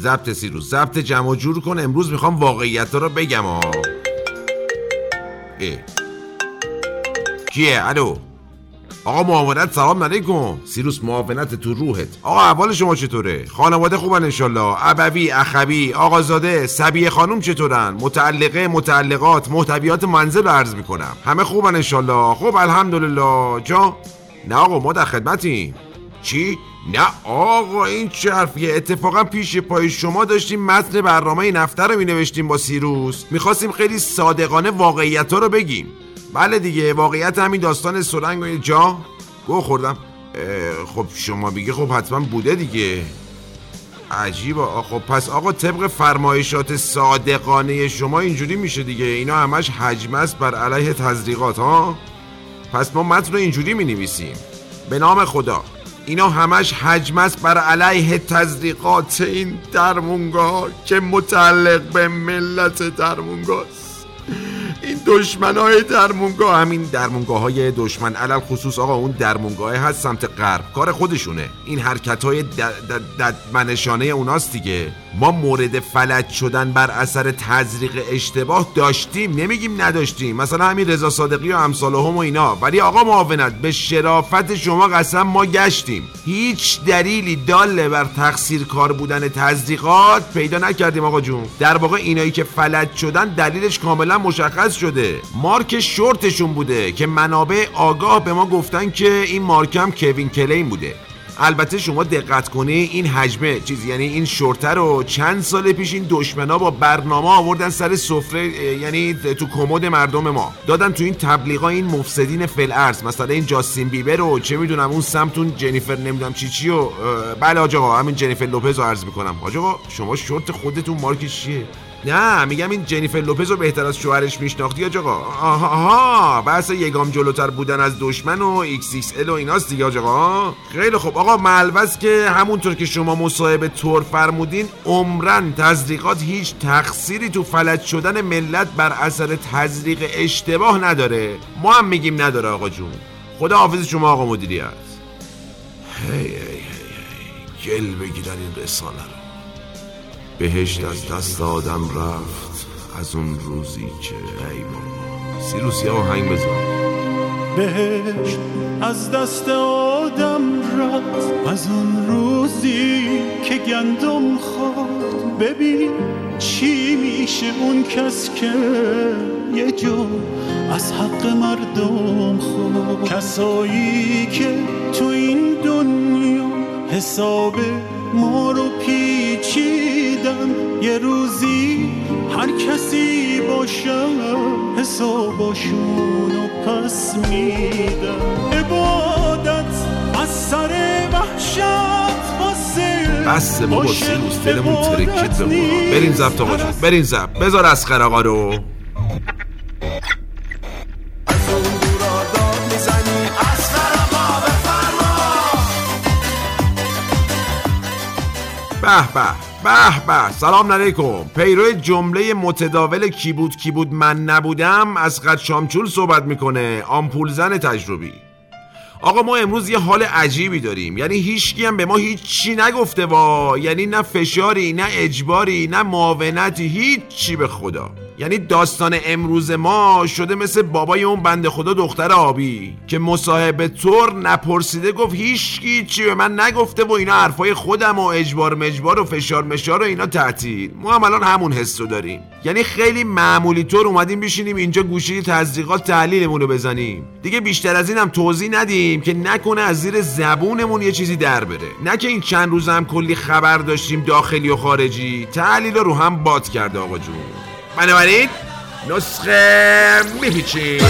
ضبط سیروس ضبط جمع جور کن. امروز می‌خوام واقعیت رو بگم ها اه. کیه؟ الو. آقا معاونت سلام علیکم. سیروس معاونت تو روحت. آقا احوال شما چطوره؟ خانواده خوبن انشالله. ابوی اخوی آقازاده سبیه خانوم چطورن؟ متعلقه متعلقات محتویات منزل رو عرض می‌کنم. همه خوبن انشالله. خب الحمدلله. جا نه آقا ما در خدمتیم. چی؟ نه آقا این چه حرفیه؟ اتفاقا پیش پای شما داشتیم متن برنامه نفته رو می نوشتیم با سیروس. می‌خواستیم خیلی صادقانه واقعیت ها رو بگیم. بله دیگه واقعیت همین داستان سرنگ و جا. گو خوردم. خب شما بگی خب حتما بوده دیگه. عجیبه. خب پس آقا طبق فرمایشات صادقانه شما اینجوری میشه دیگه. اینا همش حجم است بر علیه تزریقات ها؟ پس ما متن رو اینجوری می نویسیم به نام خدا. اینا همش حجم است بر علیه تزریقات این درمونگاه که متعلق به ملت درمونگاه است. این دشمن های درمونگاه همین درمونگاه های دشمن. علل خصوص آقا اون درمونگاه هست سمت غرب. کار خودشونه. این حرکت های ددمنشانه اوناست دیگه. ما مورد فلج شدن بر اثر تزریق اشتباه داشتیم. نمیگیم نداشتیم. مثلا همین رضا صادقی و امثال هم و اینا. ولی آقا معاونت به شرافت شما قسم ما گشتیم. هیچ دلیلی داله بر تقصیر کار بودن تزریقات پیدا نکردیم آقا جون. در واقع اینایی که فلج شدن دلیلش کاملا مشخص شده. مارک شورتشون بوده که منابع آگاه به ما گفتن که این مارکم کوین کلین بوده. البته شما دقت کنی این حجمه چیز یعنی این شورته رو چند سال پیش این دشمنا با برنامه آوردن سر سفره یعنی تو کمد مردم ما. دادن تو این تبلیغا این مفسدین فل ارز مثلا این جاستین بیبر رو چه می‌دونم اون سمتون جنیفر نمی‌دونم چی چی و بله آقا همین جنیفر لوپز رو عرض می‌کنم. آقا شما شورت خودتون مارکش چیه؟ نه میگم این جنیفر لوپز رو بهتر از شوهرش میشناختی آقا. آها بحث یه گام جلوتر بودن از دشمن و ایکس ایکس ال و ایناست دیگه آقا. خیلی خوب. آقا ملوز که همونطور که شما مصاحبه تور فرمودین عمرن تزریقات هیچ تقصیری تو فلج شدن ملت بر اثر تزریق اشتباه نداره. ما هم میگیم نداره آقا جون. خدا حافظ شما آقا مدیریت. هی هی هی هی. گل بگیرن این رسانه رو بهشت از دست آدم رفت از اون روزی که ای بابا سیروس یه آهنگ بزن. بهشت از دست آدم رفت از اون روزی که گندم خورد. ببین چی میشه اون کس که یه جو از حق مردم خورد. کسایی که تو این حساب ما رو پیچیدن یه روزی هر کسی باشم حساباشونو پس میدن عبادت از سر وحشت بس بابا سیروس دلمون ترکید به زبط آقا جون برین زبط. بذار از آقا رو. به به به. سلام علیکم. پیرو جمله متداول کی بود کی بود من نبودم از قد شامچول صحبت می‌کنه. آمپول زن تجربی. آقا ما امروز یه حال عجیبی داریم. یعنی هیچکی هم به ما هیچی نگفته وا یعنی نه فشاری نه اجباری نه معاونتی هیچی به خدا. یعنی داستان امروز ما شده مثل بابای اون بنده خدا دختر آبی که مصاحبه طور نپرسیده گفت هیچکی چی به من نگفته و اینا حرفای خودم و اجبار مجبار و فشار مشار و اینا تعطیل. ما هم الان همون حس داریم. یعنی خیلی معمولی طور اومدیم بشینیم اینجا گوشی تزریقات تحلیلمون رو بزنیم. دیگه بیشتر از این هم توضیح ندیم که نکنه از زیر زبونمون یه چیزی در بره. نه که این چند روز هم کلی خبر داشتیم داخلی و خارجی. تحلیل رو هم باد کرده آقا جون. بنابراین نسخه میپیچیم.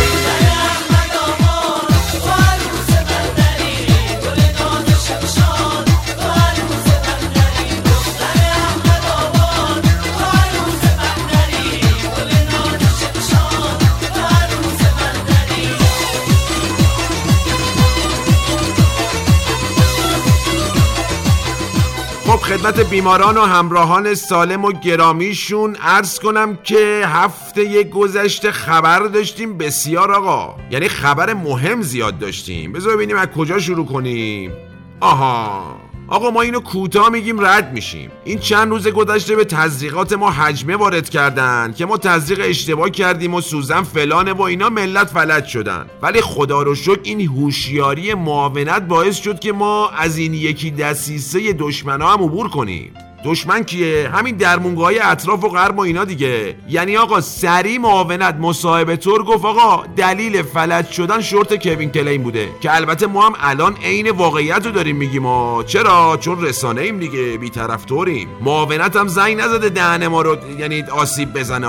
خب خدمت بیماران و همراهان سالم و گرامیشون عرض کنم که هفته گذشته خبر داشتیم. بسیار آقا یعنی خبر مهم زیاد داشتیم. بذار ببینیم از کجا شروع کنیم. آها. آقا ما اینو کوتاه میگیم رد میشیم. این چند روز گذشته به تزریقات ما حجمه وارد کردن که ما تزریق اشتباه کردیم و سوزن فلانه و اینا ملت فلج شدن. ولی خدا رو شکر این هوشیاری معاونت باعث شد که ما از این یکی دسیسه دشمنا هم عبور کنیم. دشمن کیه؟ همین درمونگاه های اطراف و غرب و اینا دیگه. یعنی آقا سری معاونت مصاحبه طور گفت آقا دلیل فلج شدن شورت Calvin Klein بوده. که البته ما هم الان عین واقعیت رو داریم میگیم ما چرا؟ چون رسانه ایم دیگه بیطرفداریم. معاونت هم زنگ نزده دهن ما رو یعنی آسیب بزنه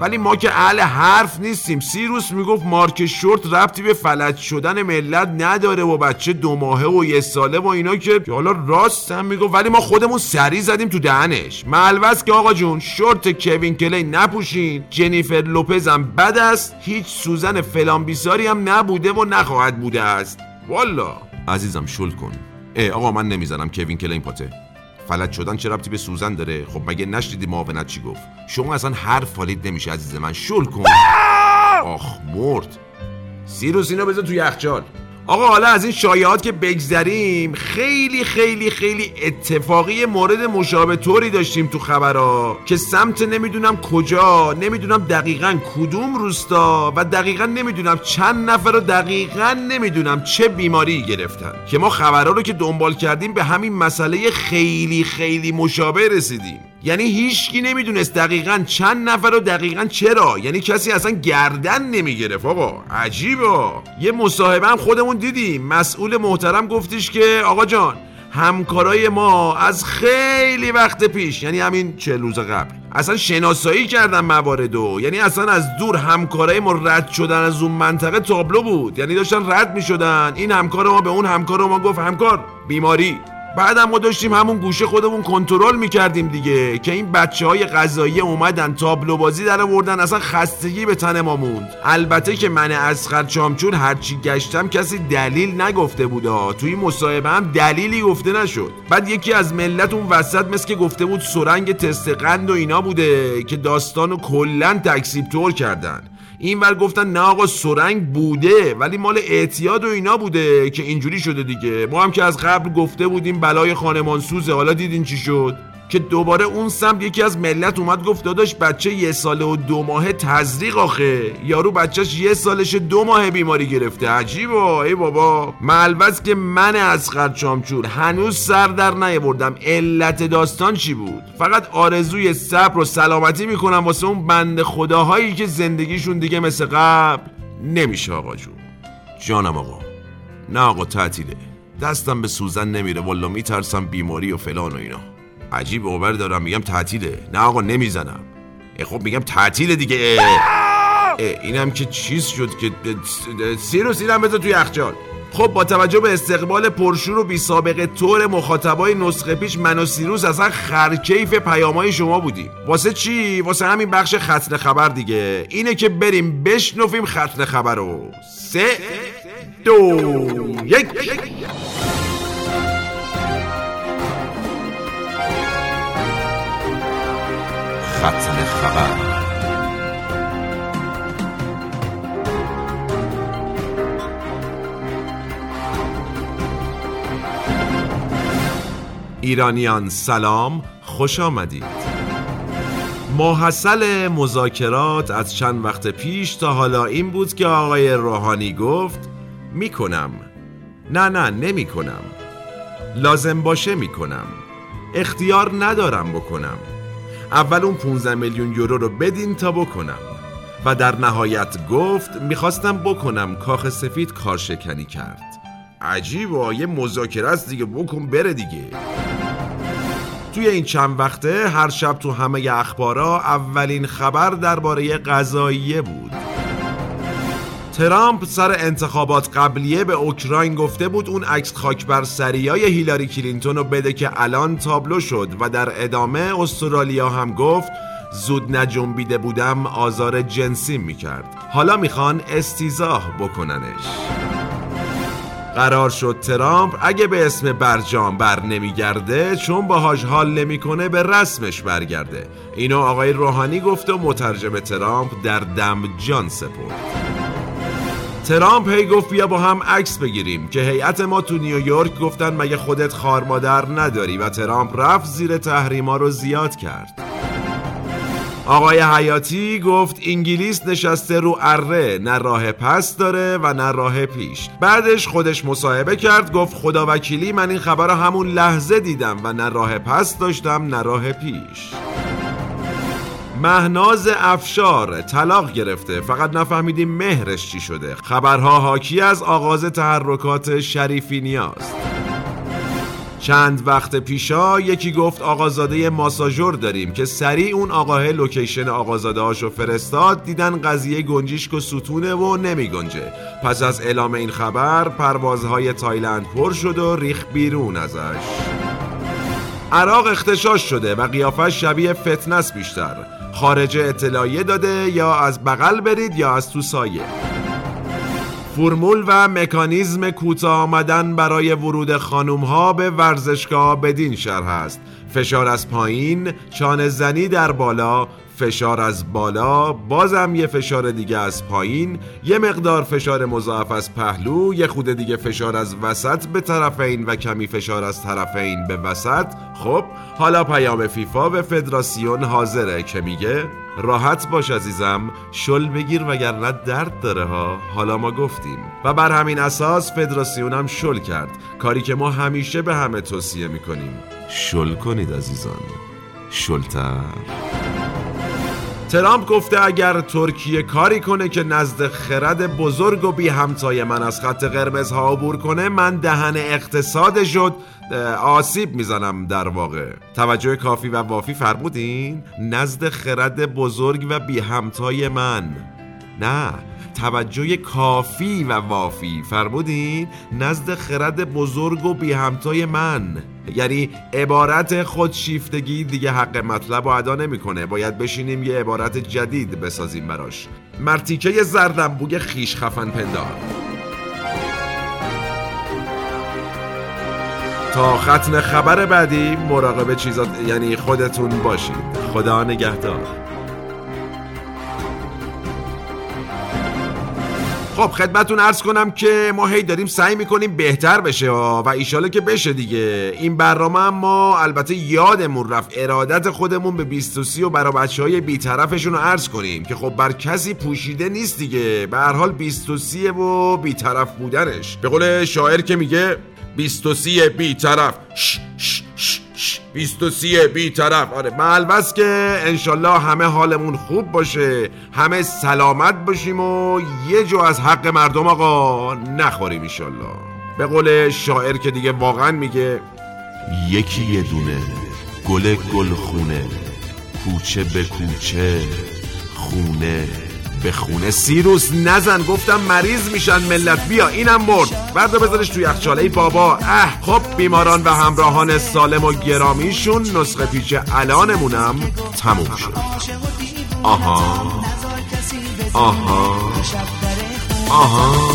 ولی ما که اهل حرف نیستیم. سیروس می‌گفت مارک شورت ربطی به فلج شدن ملت نداره و بچه دو ماهه و یه ساله و اینا که حالا راست هم می‌گفت. ولی ما خودمون سری زدیم تو دهنش. ملوز که آقا جون شورت Calvin Klein نپوشین. جنیفر لوپز هم بد است. هیچ سوزن فلان بیساری هم نبوده و نخواهد بوده است. والا. عزیزم شل کن. ای آقا من نمی‌زنم کوین کلین پاته. فلج شدن چه ربطی به سوزن داره؟ خب مگه نشدیدی معاونت چی گفت؟ شما اصلا حرف فالید نمیشه عزیز من. شل کن. آخ مرد. سیروس اینو بذار تو یخچال. آقا حالا از این شایعات که بگذریم خیلی خیلی خیلی اتفاقی مورد مشابه طوری داشتیم تو خبرها که سمت نمی‌دونم کجا نمی‌دونم دقیقا کدوم روستا و دقیقا نمی‌دونم چند نفر رو دقیقا نمی‌دونم چه بیماری گرفتن که ما خبرها رو که دنبال کردیم به همین مسئله خیلی خیلی مشابه رسیدیم. یعنی هیچکی نمی‌دونست دقیقا چند نفر رو دقیقا چرا. یعنی کسی اصلا گردن نمی‌گرفت. آقا عجیبه. یه مصاحبه هم خودمون دیدیم. مسئول محترم گفتش که آقا جان همکارای ما از خیلی وقت پیش یعنی همین چه روز قبل اصلا شناسایی کردن موارد یعنی اصلا از دور همکارای ما رد شدن از اون منطقه تابلو بود. یعنی داشتن رد می شدن این همکار ما به اون همکار ما گفت همکار بیماری. بعد ما داشتیم همون گوشه خودمون کنترل می‌کردیم دیگه که این بچه های غذایی اومدن تابلو بازی در آوردن اصلا خستگی به تن ما موند. البته که من از چامچون هرچی گشتم کسی دلیل نگفته بودا. توی مصاحبه هم دلیلی گفته نشد. بعد یکی از ملت اون وسط مثل که گفته بود سرنگ تست قند و اینا بوده که داستانو کلا تکسیب طور کردن. این ور گفتن نه آقا سرنگ بوده ولی مال اعتیاد و اینا بوده که اینجوری شده دیگه. ما هم که از قبل گفته بودیم بلای خانمان سوزه. حالا دیدین چی شد؟ که دوباره اون سمت یکی از ملت اومد گفت داداش بچه یه ساله و دو ماه تزریق آخه. یارو بچهش یه سالش دو ماه بیماری گرفته. عجیبه. ای بابا. ملوز که من از چامچور هنوز سر در نیاوردم. علت داستان چی بود؟ فقط آرزوی صبر و سلامتی می‌کنم واسه اون بند خداهایی که زندگیشون دیگه مثل قبل نمیشه آقا جون. جانم آقا نه آقا تعطیله. دستم به سوزن نمیره. والا میترسم بیماری و فلان و اینا. عجیب اوبر دارم میگم تعطیله. نه آقا نمی‌زنم. خب میگم تعطیله دیگه. اینم که چیز شد که سیرو سیرم بذار توی یخچال. خب با توجه به استقبال پرشور و بی سابقه طور مخاطبای نسخه پیش من و سیروس اصلا خرکیف پیامای شما بودیم. واسه چی؟ واسه همین بخش ختن خبر دیگه. اینه که بریم بشنفیم ختن خبر رو. سه دو یک. ختم خبر. ایرانیان سلام خوش آمدید. ماحصل مذاکرات از چند وقت پیش تا حالا این بود که آقای روحانی گفت می‌کنم. نه نه نمی کنم لازم باشه می‌کنم. اختیار ندارم بکنم. اول اون 15 میلیون یورو رو بدین تا بکنم. و در نهایت گفت می‌خواستم بکنم. کاخ سفید کارشکنی کرد. عجیبا یه مذاکره است دیگه بکن بره دیگه. توی این چند وقته هر شب تو همه اخبارا اولین خبر درباره قضاییه بود. ترامپ سر انتخابات قبلیه به اوکراین گفته بود اون عکس خاک بر سریای هیلاری کلینتون رو بده که الان تابلو شد و در ادامه استرالیا هم گفت زود نجنبیده بودم آزار جنسی می‌کرد. حالا می‌خوان استیزاه بکننش. قرار شد ترامپ اگه به اسم برجام بر نمیگرده چون باهاش حال نمی‌کنه به رسمش برگرده. اینو آقای روحانی گفت و مترجم ترامپ در دم جان سپرد. ترامپ هی گفت بیا با هم عکس بگیریم که هیئت ما تو نیویورک گفتن مگه خودت خارمادر نداری؟ و ترامپ رفت زیر تحریما رو زیاد کرد. آقای حیاتی گفت انگلیس نشسته رو اره نه راه پس داره و نه راه پیش. بعدش خودش مصاحبه کرد گفت خدا وکیلی من این خبر همون لحظه دیدم و نه راه پس داشتم نه راه پیش. مهناز افشار طلاق گرفته. فقط نفهمیدیم مهرش چی شده. خبرها حاکی از آغاز تحرکات شریفی نیاست چند وقت پیشا یکی گفت آقازاده ماساژور داریم که سریع اون آقاه location آقازاده هاشو فرستاد. دیدن قضیه گنجیشک و ستونه و نمی گنجه پس از اعلام این خبر پروازهای تایلند پر شد و ریخ بیرون ازش. عراق اختشاش شده و قیافش شبیه فتنس بیشتر. خارجه اطلاعیه داده یا از بغل برید یا از تو سایه. فرمول و مکانیزم کوتاه آمدن برای ورود خانوم ها به ورزشگاه بدین شرح است. فشار از پایین چانه زنی در بالا فشار از بالا بازم یه فشار دیگه از پایین یه مقدار فشار مضاعف از پهلو یه خود دیگه فشار از وسط به طرفین و کمی فشار از طرفین به وسط. خب حالا پیام فیفا به فدراسیون حاضره که میگه راحت باش عزیزم شل بگیر وگرنه درد داره ها. حالا ما گفتیم. و بر همین اساس فدراسیونم شل کرد. کاری که ما همیشه به همه توصیه می‌کنیم. شل کنید عزیزان. شلتر. ترامپ گفته اگر ترکیه کاری کنه که نزد خرد بزرگ و بی همتای من از خط قرمز ها عبور کنه من دهن اقتصاد شد آسیب می‌زنم در واقع. توجه کافی و وافی فرمودین؟ نزد خرد بزرگ و بی همتای من. نه توجه کافی و وافی فرمودین؟ نزد خرد بزرگ و بی همتای من. یعنی عبارت خودشیفتگی دیگه حق مطلب رو ادا نمی‌کنه. باید بشینیم یه عبارت جدید بسازیم براش. مرتیکه زردنبوی خیش خفن پندار. تا ختم خبر بعدی مراقب چیزات یعنی خودتون باشید. خدا نگهدار. خب خدمتون ارز کنم که ما هی داریم سعی می‌کنیم بهتر بشه و ایشاله که بشه دیگه. این برنامه ما البته یادمون رفت ارادت خودمون به 23 و برای بچه های بیطرفشون رو ارز کنیم که خب بر کسی پوشیده نیست دیگه. به هر حال 23 و بیطرف بودنش. به قول شاعر که میگه 23 بیطرف ش ش ش ش 23 بی طرف. آره ملوز که انشالله همه حالمون خوب باشه همه سلامت باشیم و یه جو از حق مردم آقا نخوریم انشالله. به قول شاعر که دیگه واقعا میگه یکی یه دونه گل گل خونه کوچه به کوچه خونه. به خونه. سیروس نزن گفتم مریض میشن ملت بیا. اینم مرد بعد بذارش توی یخچاله. بابا اه. خب بیماران و همراهان سالم و گرامیشون نسخه پیچ الانمونم تموم شد. آها. آها. آها.